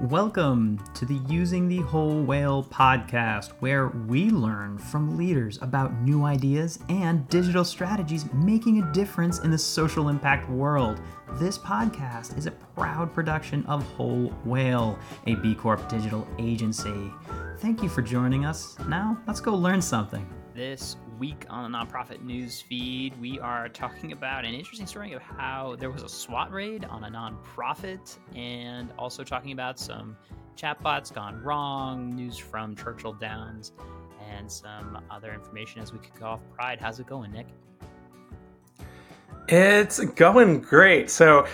Welcome to the Using the Whole Whale podcast, where we learn from leaders about new ideas and digital strategies making a difference in the social impact world. This podcast is a proud production of Whole Whale, a B Corp digital agency. Thank you for joining us. Now, let's go learn something. This week on the nonprofit news feed, we are talking about an interesting story of how there was a SWAT raid on a nonprofit, and also talking about some chatbots gone wrong, news from Churchill Downs, and some other information as we kick off Pride. How's it going, Nick? It's going great. So,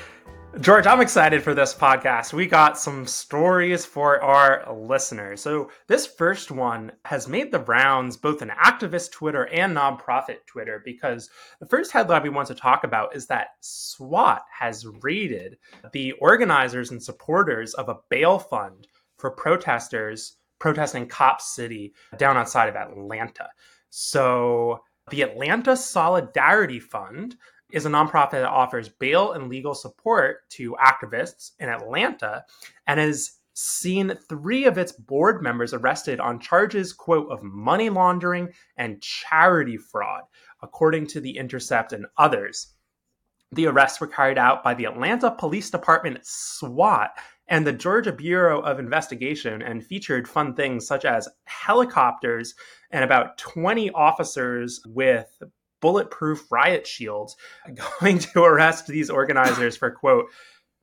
George, I'm excited for this podcast. We got some stories for our listeners. So, this first one has made the rounds both in activist Twitter and nonprofit Twitter because the first headline we want to talk about is that SWAT has raided the organizers and supporters of a bail fund for protesters protesting Cop City down outside of Atlanta. So, the Atlanta Solidarity Fund is a nonprofit that offers bail and legal support to activists in Atlanta and has seen three of its board members arrested on charges, quote, of money laundering and charity fraud, according to The Intercept and others. The arrests were carried out by the Atlanta Police Department SWAT and the Georgia Bureau of Investigation and featured fun things such as helicopters and about 20 officers with bulletproof riot shields going to arrest these organizers for quote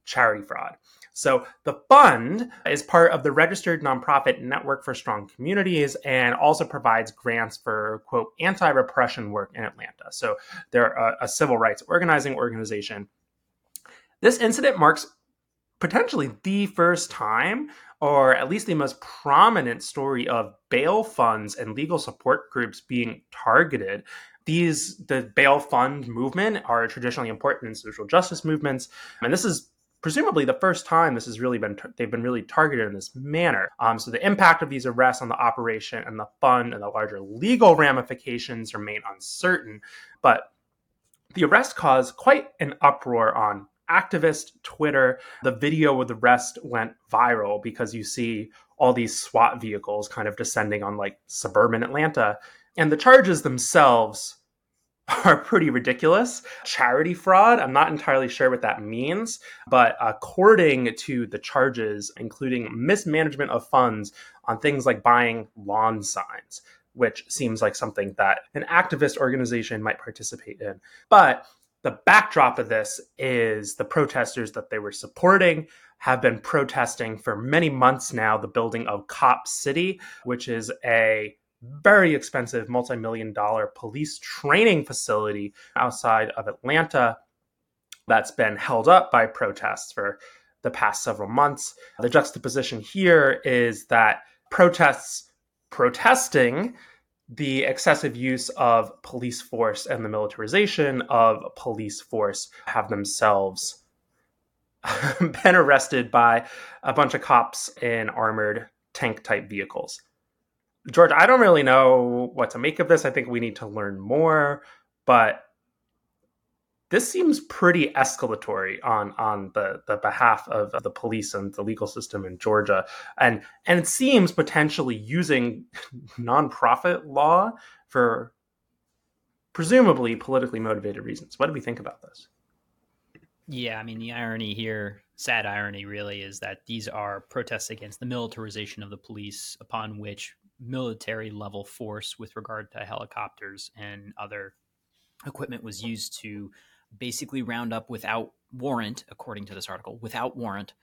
charity fraud. So the fund is part of the registered nonprofit network for strong communities and also provides grants for quote anti-repression work in Atlanta. So they're a, a civil rights organizing organization. This incident marks potentially the first time or at least the most prominent story of bail funds and legal support groups being targeted these the bail fund movement are traditionally important in social justice movements. And this is presumably the first time this has really been they've been really targeted in this manner. Um, so the impact of these arrests on the operation and the fund and the larger legal ramifications remain uncertain. But the arrest caused quite an uproar on activist twitter. The video of the arrest went viral because you see all these swat vehicles kind of descending on like suburban atlanta and the charges themselves are pretty ridiculous. Charity fraud, I'm not entirely sure what that means, but according to the charges, including mismanagement of funds on things like buying lawn signs, which seems like something that an activist organization might participate in. But the backdrop of this is the protesters that they were supporting have been protesting for many months now the building of Cop City, which is a very expensive multi-million dollar police training facility outside of Atlanta that's been held up by protests for the past several months. The juxtaposition here is that protests protesting the excessive use of police force and the militarization of police force have themselves been arrested by a bunch of cops in armored tank type vehicles. George, I don't really know what to make of this. I think we need to learn more, but this seems pretty escalatory on on the the behalf of the police and the legal system in Georgia, and and it seems potentially using nonprofit law for presumably politically motivated reasons. What do we think about this? Yeah, I mean the irony here, sad irony really, is that these are protests against the militarization of the police, upon which military level force with regard to helicopters and other equipment was used to basically round up without warrant, according to this article, without warrant,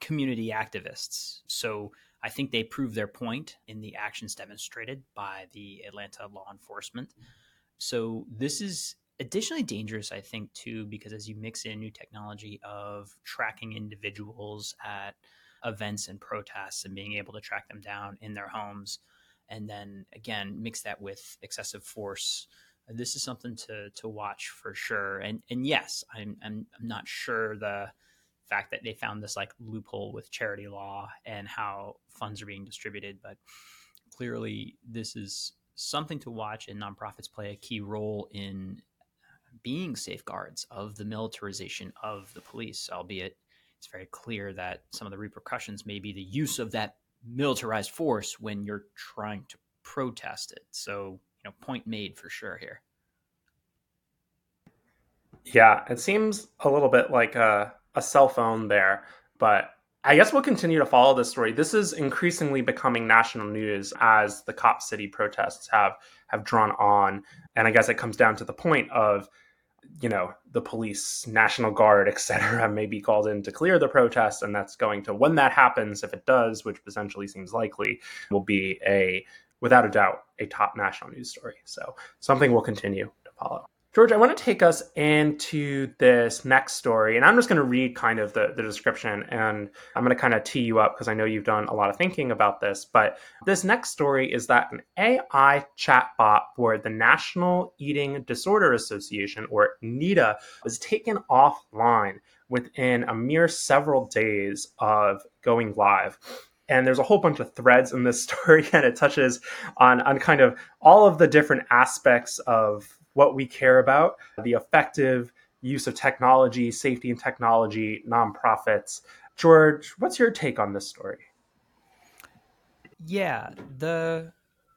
community activists. So I think they proved their point in the actions demonstrated by the Atlanta law enforcement. So this is additionally dangerous, I think, too, because as you mix in new technology of tracking individuals at events and protests and being able to track them down in their homes, and then again mix that with excessive force. This is something to to watch for sure. And and yes i'm i'm, I'm not sure the fact that they found this like loophole with charity law and how funds are being distributed but clearly this is something to watch and nonprofits play a key role in being safeguards of the militarization of the police albeit it's very clear that some of the repercussions may be the use of that militarized force when you're trying to protest it. So, you know, point made for sure here. Yeah, it seems a little bit like a, a cell phone there, but I guess we'll continue to follow this story. This is increasingly becoming national news as the Cop City protests have have drawn on, and I guess it comes down to the point of, you know, the police, National Guard, etc., may be called in to clear the protests, and that's going to when that happens, if it does, which potentially seems likely, will be a without a doubt a top national news story. So something we'll continue to follow. George, I want to take us into this next story, and I'm just going to read kind of the, the description and I'm going to kind of tee you up because I know you've done a lot of thinking about this. But this next story is that an AI chatbot for the National Eating Disorder Association, or NEDA, was taken offline within a mere several days of going live and there's a whole bunch of threads in this story and it touches on on kind of all of the different aspects of what we care about, the effective use of technology, safety and technology, nonprofits. George, what's your take on this story? Yeah, the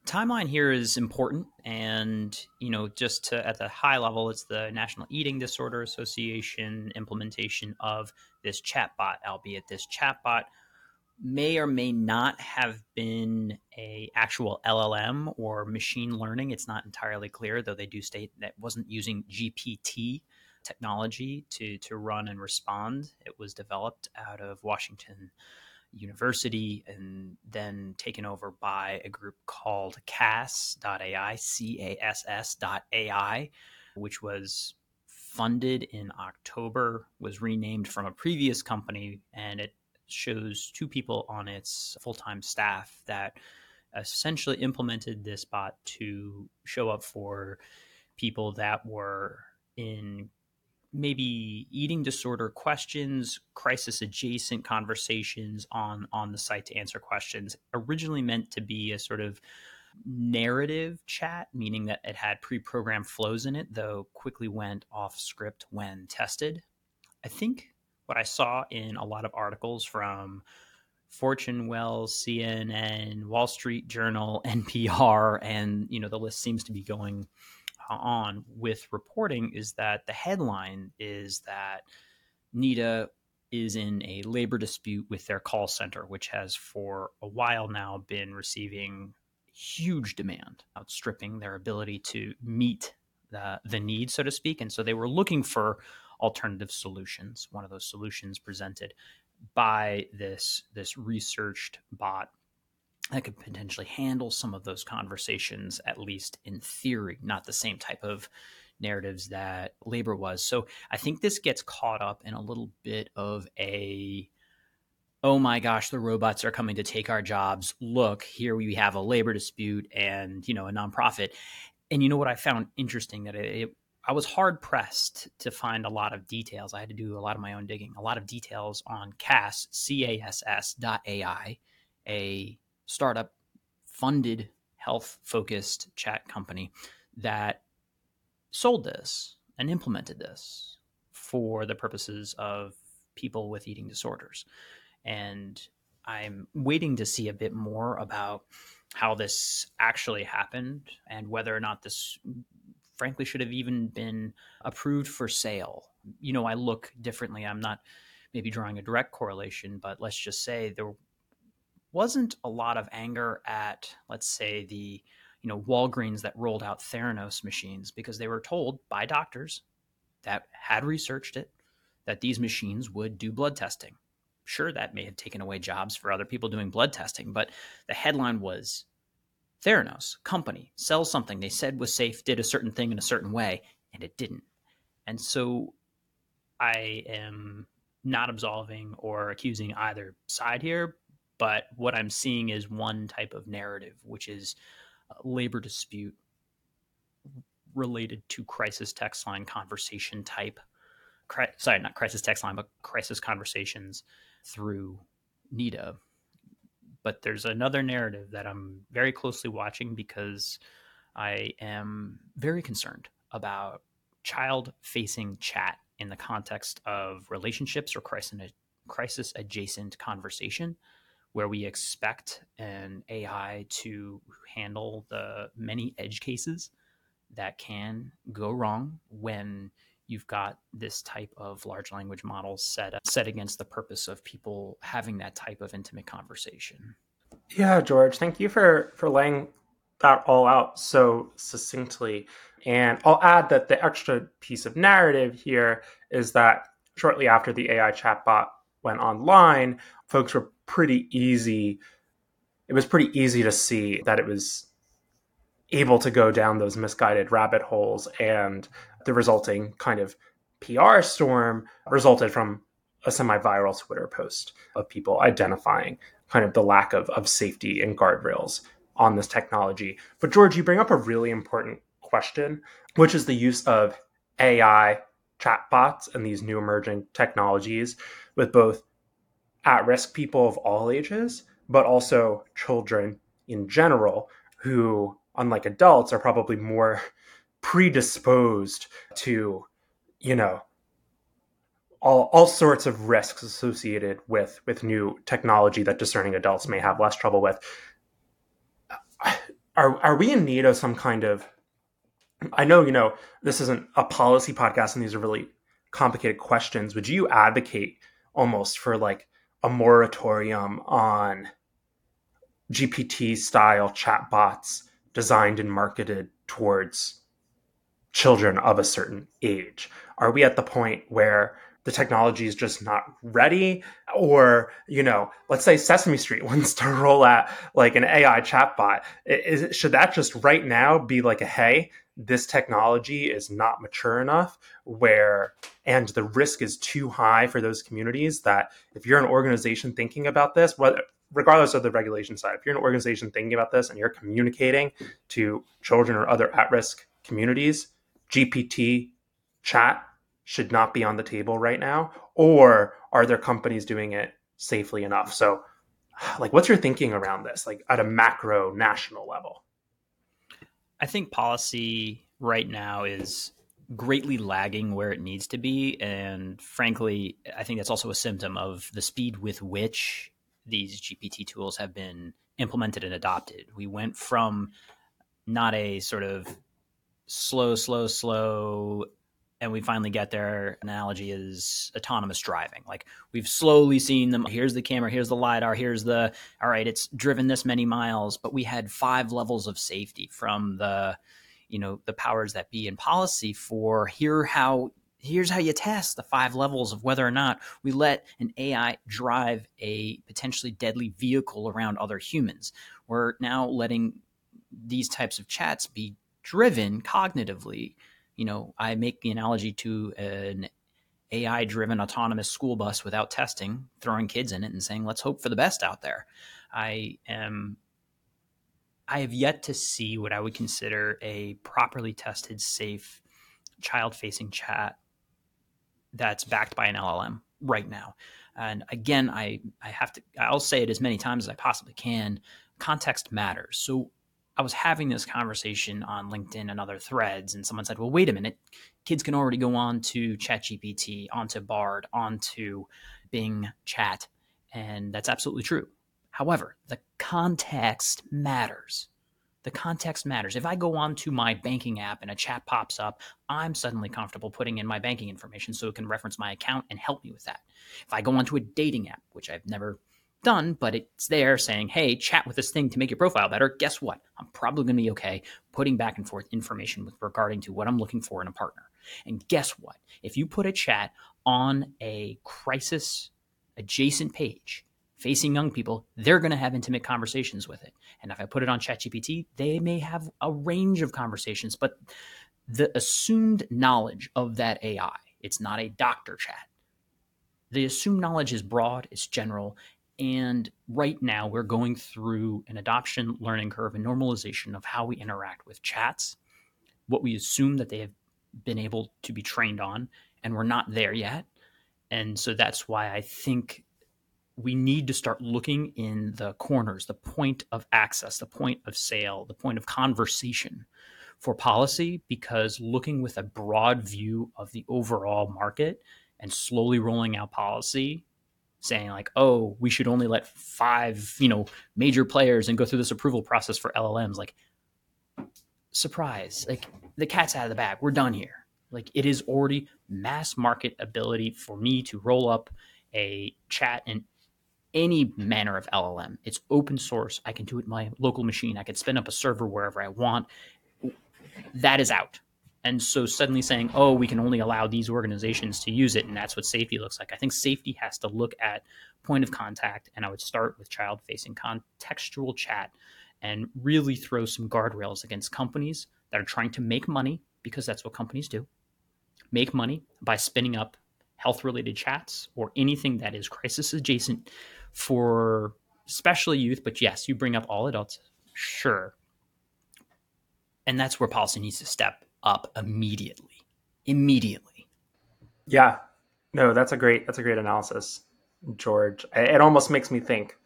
timeline here is important and you know just to, at the high level it's the national eating disorder association implementation of this chatbot albeit this chatbot may or may not have been a actual LLM or machine learning. It's not entirely clear, though they do state that wasn't using GPT technology to to run and respond. It was developed out of Washington University and then taken over by a group called CASS.ai, C A S S.ai, which was funded in October, was renamed from a previous company, and it shows two people on its full time staff that essentially implemented this bot to show up for people that were in maybe eating disorder questions crisis adjacent conversations on on the site to answer questions. Originally meant to be a sort of narrative chat meaning that it had pre-programmed flows in it though quickly went off script when tested. I think what I saw in a lot of articles from Fortune Wells, CNN, Wall Street Journal, NPR, and you know the list seems to be going uh, on with reporting is that the headline is that NEDA is in a labor dispute with their call center, which has for a while now been receiving huge demand, outstripping their ability to meet the, the need, so to speak. And so they were looking for alternative solutions. One of those solutions presented by this this researched bot that could potentially handle some of those conversations, at least in theory, not the same type of narratives that labor was. So I think this gets caught up in a little bit of a oh my gosh, the robots are coming to take our jobs. Look, here we have a labor dispute and, you know, a nonprofit. And you know what I found interesting that it, I was hard pressed to find a lot of details. I had to do a lot of my own digging, a lot of details on CASS, C A S S dot AI, a startup funded health focused chat company that sold this and implemented this for the purposes of people with eating disorders. And I'm waiting to see a bit more about how this actually happened and whether or not this frankly should have even been approved for sale. You know, I look differently. I'm not maybe drawing a direct correlation, but let's just say there wasn't a lot of anger at, let's say, the you know Walgreens that rolled out Theranos machines because they were told by doctors that had researched it that these machines would do blood testing. Sure, that may have taken away jobs for other people doing blood testing, but the headline was Theranos company sells something they said was safe, did a certain thing in a certain way, and it didn't. And so I am not absolving or accusing either side here, but what I'm seeing is one type of narrative, which is labor dispute related to crisis text line conversation type. Cri- sorry, not crisis text line, but crisis conversations through NEDA but there's another narrative that I'm very closely watching because I am very concerned about child facing chat in the context of relationships or crisis adjacent conversation where we expect an AI to handle the many edge cases that can go wrong when you've got this type of large language model set set against the purpose of people having that type of intimate conversation. Yeah, George, thank you for for laying that all out so succinctly. And I'll add that the extra piece of narrative here is that shortly after the AI chatbot went online, folks were pretty easy. It was pretty easy to see that it was able to go down those misguided rabbit holes and the resulting kind of PR storm resulted from a semi-viral Twitter post of people identifying kind of the lack of, of safety and guardrails on this technology. But George, you bring up a really important question, which is the use of AI chatbots and these new emerging technologies with both at-risk people of all ages, but also children in general who unlike adults, are probably more predisposed to, you know, all, all sorts of risks associated with with new technology that discerning adults may have less trouble with. Are are we in need of some kind of I know, you know, this isn't a policy podcast and these are really complicated questions. Would you advocate almost for like a moratorium on GPT style chatbots designed and marketed towards children of a certain age? Are we at the point where the technology is just not ready? Or, you know, let's say Sesame Street wants to roll out like an AI chatbot. Is, should that just right now be like a hey, this technology is not mature enough where and the risk is too high for those communities that if you're an organization thinking about this whether regardless of the regulation side, if you're an organization thinking about this and you're communicating to children or other at risk communities, GPT chat should not be on the table right now? Or are there companies doing it safely enough? So, like, what's your thinking around this, like at a macro national level? I think policy right now is greatly lagging where it needs to be. And frankly, I think that's also a symptom of the speed with which these GPT tools have been implemented and adopted. We went from not a sort of slow, slow, slow, and we finally get there. Analogy is autonomous driving. Like we've slowly seen them. Here's the camera, here's the LiDAR, here's the, all right, it's driven this many miles, but we had five levels of safety from the, you know, the powers that be in policy for here how here's how you test the five levels of whether or not we let an AI drive a potentially deadly vehicle around other humans. We're now letting these types of chats be driven cognitively. You know, I make the analogy to an AI driven autonomous school bus without testing, throwing kids in it and saying, let's hope for the best out there. I am. I have yet to see what I would consider a properly tested, safe, child facing chat that's backed by an LLM right now. And again, I, I have to, I'll say it as many times as I possibly can. Context matters. So I was having this conversation on LinkedIn and other threads, and someone said, well, wait a minute. Kids can already go on to ChatGPT, onto Bard, onto Bing Chat. And that's absolutely true. However, the context matters. The context matters. If I go on to my banking app and a chat pops up, I'm suddenly comfortable putting in my banking information so it can reference my account and help me with that. If I go onto a dating app, which I've never done, but it's there saying, hey, chat with this thing to make your profile better, guess what? I'm probably going to be okay putting back and forth information with regarding to what I'm looking for in a partner. And guess what? If you put a chat on a crisis adjacent page, facing young people, they're going to have intimate conversations with it. And if I put it on ChatGPT, they may have a range of conversations, but the assumed knowledge of that AI, it's not a doctor chat. The assumed knowledge is broad, it's general, and right now we're going through an adoption learning curve and normalization of how we interact with chats, what we assume that they have been able to be trained on, and we're not there yet. And so that's why I think we need to start looking in the corners, the point of access, the point of sale, the point of conversation for policy, because looking with a broad view of the overall market and slowly rolling out policy saying like, "Oh, we should only let five, you know, major players and go through this approval process for LLMs." Like, surprise! Like the cat's out of the bag. We're done here. Like it is already mass market ability for me to roll up a chat in any manner of LLM. It's open source. I can do it in my local machine. I can spin up a server wherever I want. That is out. And so suddenly saying, oh, we can only allow these organizations to use it, and that's what safety looks like. I think safety has to look at point of contact, and I would start with child facing contextual chat and really throw some guardrails against companies that are trying to make money, because that's what companies do make money by spinning up health related chats or anything that is crisis adjacent for especially youth. But yes, you bring up all adults, sure. And that's where policy needs to step up immediately. Immediately. Yeah. No, that's a great that's a great analysis, George. It almost makes me think.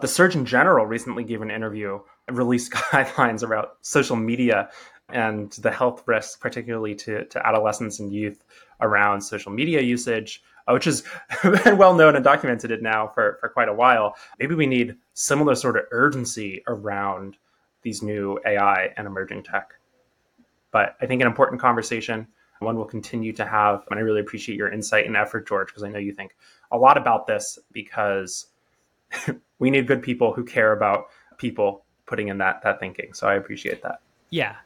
The Surgeon General recently gave an interview, released guidelines about social media and the health risks, particularly to, to adolescents and youth around social media usage, uh, which been well known and documented it now for, for quite a while. Maybe we need similar sort of urgency around these new AI and emerging tech. But I think an important conversation, one we'll continue to have. And I really appreciate your insight and effort, George, because I know you think a lot about this because we need good people who care about people putting in that that thinking. So I appreciate that. Yeah,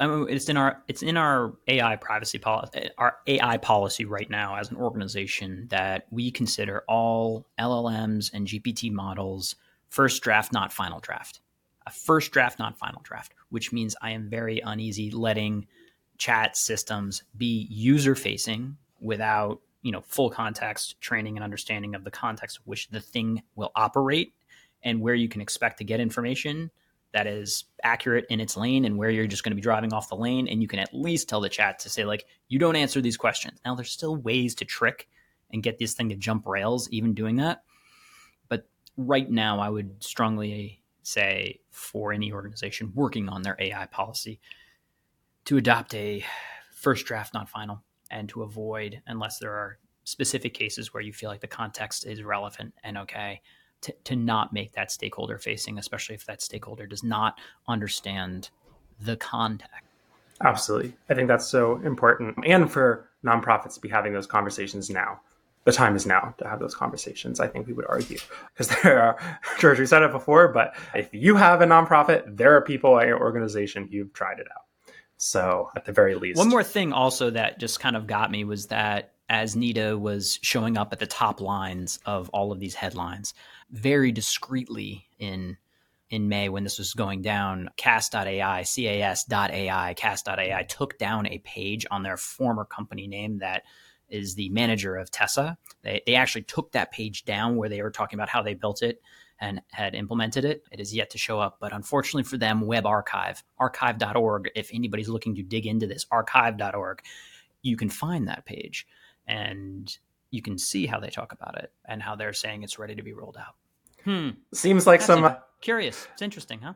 I mean, it's in our it's in our AI privacy policy, our AI policy right now as an organization that we consider all LLMs and GPT models first draft, not final draft. A first draft, not final draft, which means I am very uneasy letting chat systems be user facing without you know full context training and understanding of the context which the thing will operate and where you can expect to get information that is accurate in its lane and where you're just going to be driving off the lane and you can at least tell the chat to say like you don't answer these questions. Now there's still ways to trick and get this thing to jump rails even doing that but right now i would strongly say for any organization working on their ai policy to adopt a first draft not final and to avoid unless there are specific cases where you feel like the context is relevant and okay to, to not make that stakeholder facing, especially if that stakeholder does not understand the context. Absolutely. I think that's so important. And for nonprofits to be having those conversations now. The time is now to have those conversations, I think we would argue. Because there are, George, we said it before, but if you have a nonprofit, there are people at your organization who've tried it out. So at the very least. One more thing also that just kind of got me was that as NEDA was showing up at the top lines of all of these headlines, very discreetly in in May when this was going down, Cas.ai, CAS.ai, Cas.ai took down a page on their former company name that is the manager of Tessa. They, they actually took that page down where they were talking about how they built it and had implemented it. It is yet to show up, but unfortunately for them, Web Archive, archive.org, if anybody's looking to dig into this, archive.org, you can find that page and you can see how they talk about it and how they're saying it's ready to be rolled out. Hmm. Seems like That's some curious. It's interesting, huh?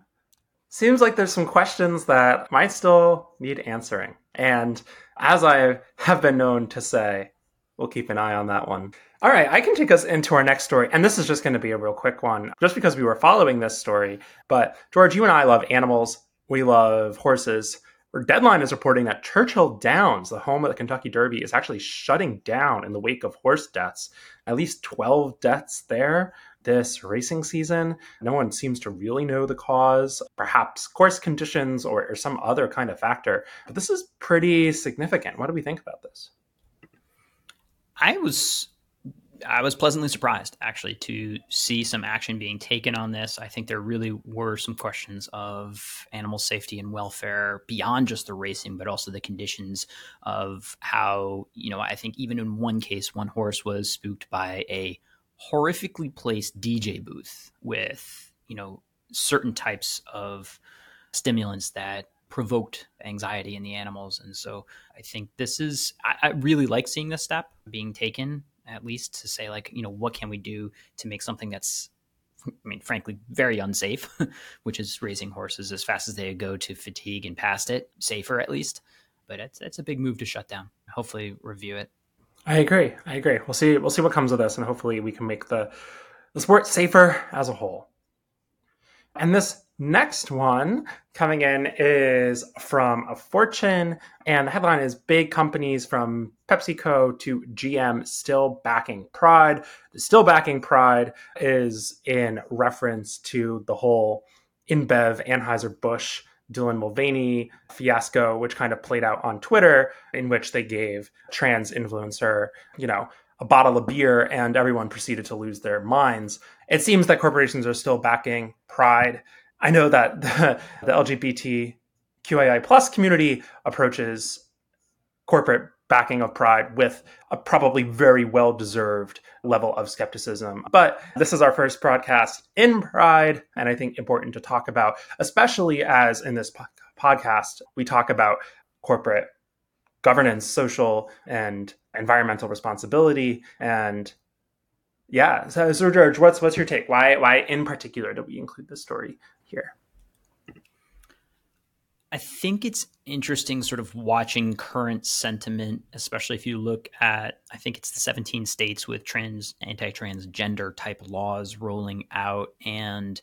Seems like there's some questions that might still need answering. And as I have been known to say, we'll keep an eye on that one. All right, I can take us into our next story. And this is just going to be a real quick one, just because we were following this story. But George, you and I love animals. We love horses. Deadline is reporting that Churchill Downs, the home of the Kentucky Derby, is actually shutting down in the wake of horse deaths. At least 12 deaths there this racing season. No one seems to really know the cause, perhaps course conditions or, or some other kind of factor. But this is pretty significant. What do we think about this? I was I was pleasantly surprised actually to see some action being taken on this. I think there really were some questions of animal safety and welfare beyond just the racing, but also the conditions of how, you know, I think even in one case, one horse was spooked by a horrifically placed DJ booth with, you know, certain types of stimulants that provoked anxiety in the animals. And so I think this is, I, I really like seeing this step being taken at least to say like you know what can we do to make something that's I mean, frankly, very unsafe, which is raising horses as fast as they go to fatigue and past it, safer at least. But it's it's a big move to shut down. Hopefully, review it. I agree. I agree. We'll see. We'll see what comes of this, and hopefully, we can make the the sport safer as a whole. And this next one coming in is from a Fortune, and the headline is "Big companies from PepsiCo to GM still backing Pride." The still backing Pride is in reference to the whole InBev Anheuser Busch Dylan Mulvaney fiasco, which kind of played out on Twitter, in which they gave trans influencer, you know, a bottle of beer and everyone proceeded to lose their minds. It seems that corporations are still backing Pride. I know that the, the LGBTQIA plus community approaches corporate backing of Pride with a probably very well deserved level of skepticism. But this is our first broadcast in Pride, and I think important to talk about, especially as in this po- podcast, we talk about corporate governance, social and environmental responsibility. And yeah, so, so George, what's what's your take? Why why in particular do we include this story here? I think it's interesting sort of watching current sentiment, especially if you look at, I think it's the 17 states with trans, anti transgender type laws rolling out and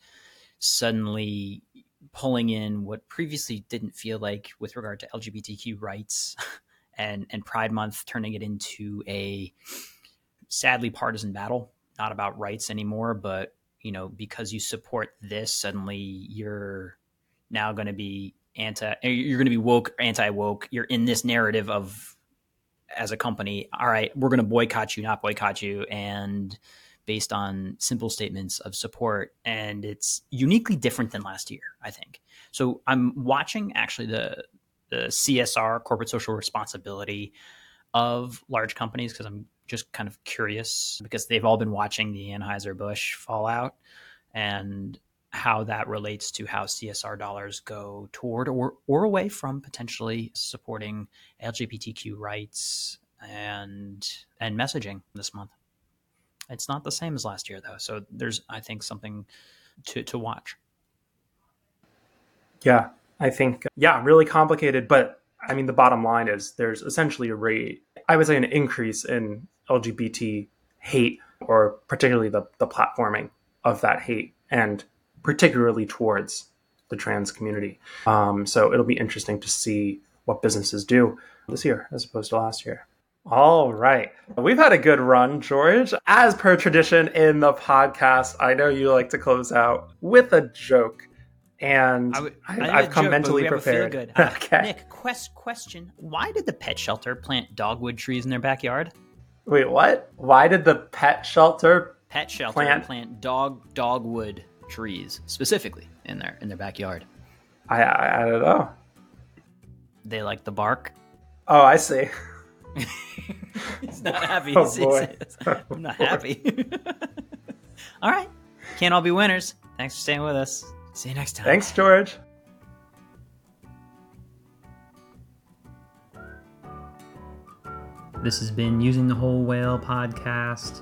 suddenly pulling in what previously didn't feel like with regard to LGBTQ rights and, and Pride Month, turning it into a sadly partisan battle, not about rights anymore, but you know, because you support this, suddenly you're now going to be anti eh, you're going to be woke anti woke you're in this narrative of as a company all right we're going to boycott you not boycott you and based on simple statements of support and it's uniquely different than last year i think. So i'm watching actually the the csr corporate social responsibility of large companies because i'm just kind of curious because they've all been watching the anheuser-busch fallout and how that relates to how CSR dollars go toward or, or away from potentially supporting LGBTQ rights and and messaging this month. It's not the same as last year though, so there's I think something to to watch. Yeah, I think yeah, really complicated, but I mean the bottom line is there's essentially a rate I would say an increase in LGBT hate or particularly the the platforming of that hate and particularly towards the trans community. Um, so it'll be interesting to see what businesses do this year as opposed to last year. All right. We've had a good run, George. As per tradition in the podcast, I know you like to close out with a joke. And I have come joke, mentally prepared. Good. Uh, okay. Nick, quest question. Why did the pet shelter plant dogwood trees in their backyard? Wait, what? Why did the pet shelter pet shelter plant, plant dog dogwood trees specifically in their in their backyard. I I, I don't know. They like the bark. Oh, I see. he's not happy. Oh, boy. I'm not happy. all right. Can't all be winners. Thanks for staying with us. See you next time. Thanks, George. This has been Using the Whole Whale podcast.